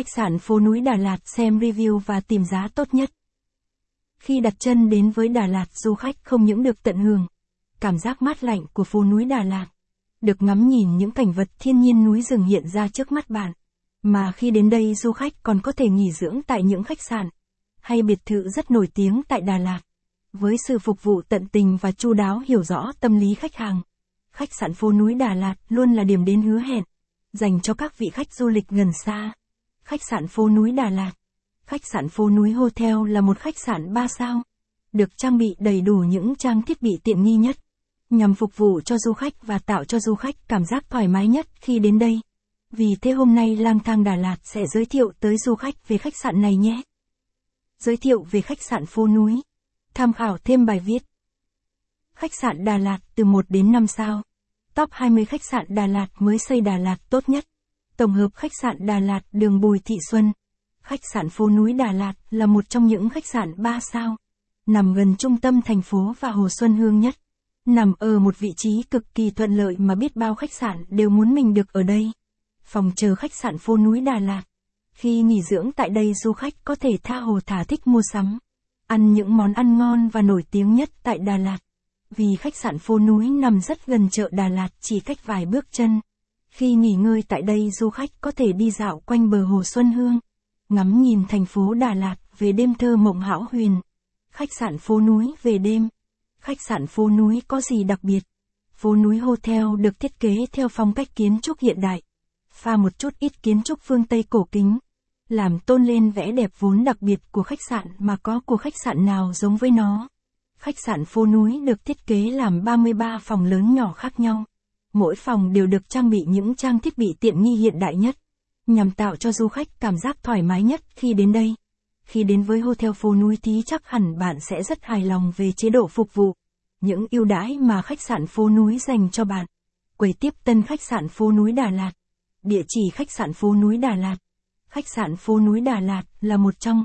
Khách sạn phố núi Đà Lạt xem review và tìm giá tốt nhất. Khi đặt chân đến với Đà Lạt du khách không những được tận hưởng, cảm giác mát lạnh của phố núi Đà Lạt, được ngắm nhìn những cảnh vật thiên nhiên núi rừng hiện ra trước mắt bạn. Mà khi đến đây du khách còn có thể nghỉ dưỡng tại những khách sạn hay biệt thự rất nổi tiếng tại Đà Lạt. Với sự phục vụ tận tình và chu đáo hiểu rõ tâm lý khách hàng, khách sạn phố núi Đà Lạt luôn là điểm đến hứa hẹn, dành cho các vị khách du lịch gần xa. Khách sạn phố núi Đà Lạt Khách sạn phố núi Hotel là một khách sạn 3 sao, được trang bị đầy đủ những trang thiết bị tiện nghi nhất, nhằm phục vụ cho du khách và tạo cho du khách cảm giác thoải mái nhất khi đến đây. Vì thế hôm nay lang thang Đà Lạt sẽ giới thiệu tới du khách về khách sạn này nhé. Giới thiệu về khách sạn phố núi. Tham khảo thêm bài viết. Khách sạn Đà Lạt từ 1 đến 5 sao. Top 20 khách sạn Đà Lạt mới xây Đà Lạt tốt nhất. Tổng hợp khách sạn Đà Lạt, đường Bùi Thị Xuân. Khách sạn phố núi Đà Lạt là một trong những khách sạn 3 sao. Nằm gần trung tâm thành phố và Hồ Xuân Hương nhất. Nằm ở một vị trí cực kỳ thuận lợi mà biết bao khách sạn đều muốn mình được ở đây. Phòng chờ khách sạn phố núi Đà Lạt. Khi nghỉ dưỡng tại đây du khách có thể tha hồ thả thích mua sắm. Ăn những món ăn ngon và nổi tiếng nhất tại Đà Lạt. Vì khách sạn phố núi nằm rất gần chợ Đà Lạt chỉ cách vài bước chân. Khi nghỉ ngơi tại đây du khách có thể đi dạo quanh bờ hồ Xuân Hương, ngắm nhìn thành phố Đà Lạt về đêm thơ mộng hão huyền. Khách sạn phố núi về đêm. Khách sạn phố núi có gì đặc biệt? Phố núi Hotel được thiết kế theo phong cách kiến trúc hiện đại, pha một chút ít kiến trúc phương Tây cổ kính, làm tôn lên vẻ đẹp vốn đặc biệt của khách sạn mà có của khách sạn nào giống với nó. Khách sạn phố núi được thiết kế làm 33 phòng lớn nhỏ khác nhau. Mỗi phòng đều được trang bị những trang thiết bị tiện nghi hiện đại nhất, nhằm tạo cho du khách cảm giác thoải mái nhất khi đến đây. Khi đến với Hotel phố núi thì chắc hẳn bạn sẽ rất hài lòng về chế độ phục vụ, những ưu đãi mà khách sạn phố núi dành cho bạn. Quầy tiếp tân khách sạn phố núi Đà Lạt. Địa chỉ khách sạn phố núi Đà Lạt. Khách sạn phố núi Đà Lạt là một trong